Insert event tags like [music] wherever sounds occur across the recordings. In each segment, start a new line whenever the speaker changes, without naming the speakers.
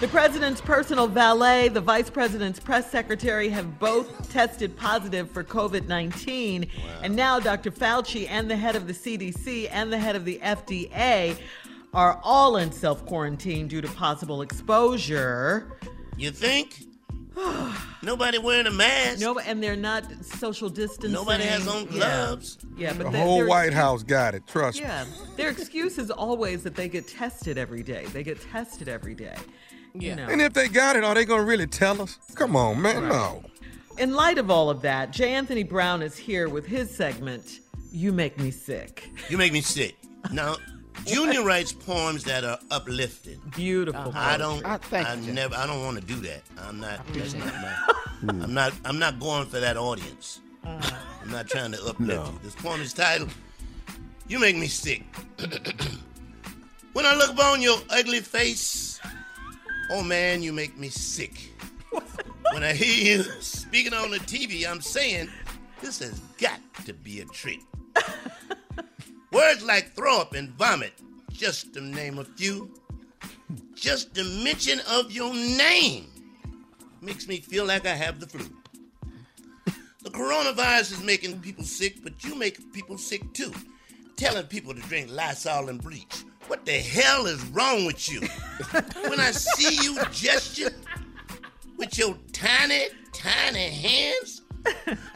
The president's personal valet, the vice president's press secretary have both tested positive for COVID 19. And now Dr. Fauci and the head of the CDC and the head of the FDA are all in self quarantine due to possible exposure.
You think? [sighs] Nobody wearing a mask.
No, and they're not social distancing.
Nobody has on gloves.
Yeah, but
The
they-
whole
they're-
White House got it. Trust me.
Yeah, their excuse is always that they get tested every day. They get tested every day. You know.
And if they got it, are they gonna really tell us? Come on, man. No.
In light of all of that, J. Anthony Brown is here with his segment, You Make Me Sick.
You make me sick. Now, Junior writes poems that are uplifting.
Beautiful.
I don't.
I, thank
I
you, Jay.
never. I don't want to do that. I'm not. That's not my. I'm hmm. not. I'm not going for that audience. Uh-huh. I'm not trying to uplift you. This poem is titled "You Make Me Sick." [clears throat] when I look upon your ugly face, oh man, you make me sick. when I hear you speaking on the TV, I'm saying this has got to be a trick. Words like throw up and vomit, just to name a few. Just the mention of your name makes me feel like I have the flu. The coronavirus is making people sick, but you make people sick too. Telling people to drink Lysol and bleach. What the hell is wrong with you? when I see you gesture with your tiny, tiny hands,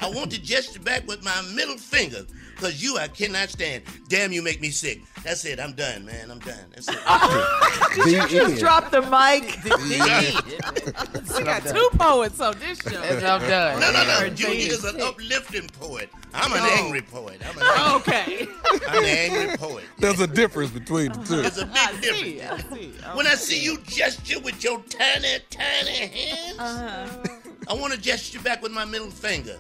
I want to gesture back with my middle finger, because you I cannot stand. Damn, you make me sick. That's it. I'm done, man. I'm done. That's it.
Did you just drop the mic?
We got two poets on this show. I'm done.
No, no, no.
Her
Junior
name
is an uplifting poet. I'm an angry poet. I'm an,
Okay.
I'm an angry poet. [laughs]
There's a difference between the two.
There's a big
I see.
difference.
I see.
When I see you gesture with your tiny, tiny hands, I want to gesture back with my middle finger.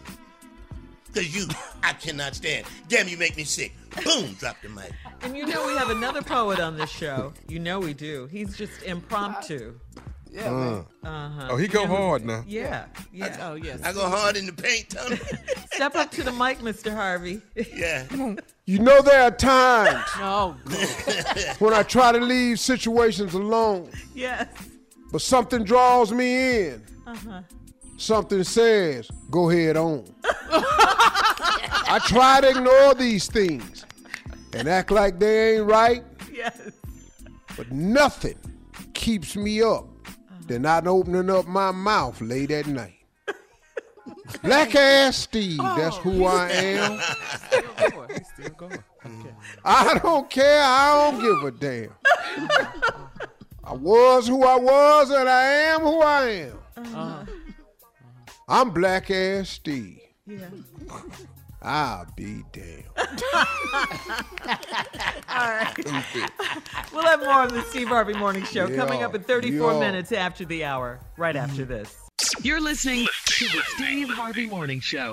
Because you, I cannot stand. Damn, you make me sick. Boom, drop the mic.
And you know we have another poet on this show. You know we do. He's just impromptu.
Yeah, man.
Uh-huh.
Oh, he go
Yeah.
hard now.
Yeah, yeah.
Oh, yes.
I go hard in the paint, Tony. [laughs]
Step up to the mic, Mr. Harvey.
yeah.
You know there are times [laughs]
No.
when I try to leave situations alone,
yes.
but something draws me in.
Uh-huh.
Something says, go ahead on. I try to ignore these things and act like they ain't right,
Yes.
but nothing keeps me up than not opening up my mouth late at night. [laughs] Black ass Steve, that's who I am. [laughs]
Still going. He's [laughs] still going. Okay.
I don't care. I don't give a damn. [laughs] I was who I was, and I am who I am.
Uh-huh.
I'm black ass Steve.
Yeah. [laughs]
I'll be damned.
All right. we'll have more of the Steve Harvey Morning Show coming up in 34
Yeah.
minutes after the hour, right after this.
You're listening to the Steve Harvey Morning Show.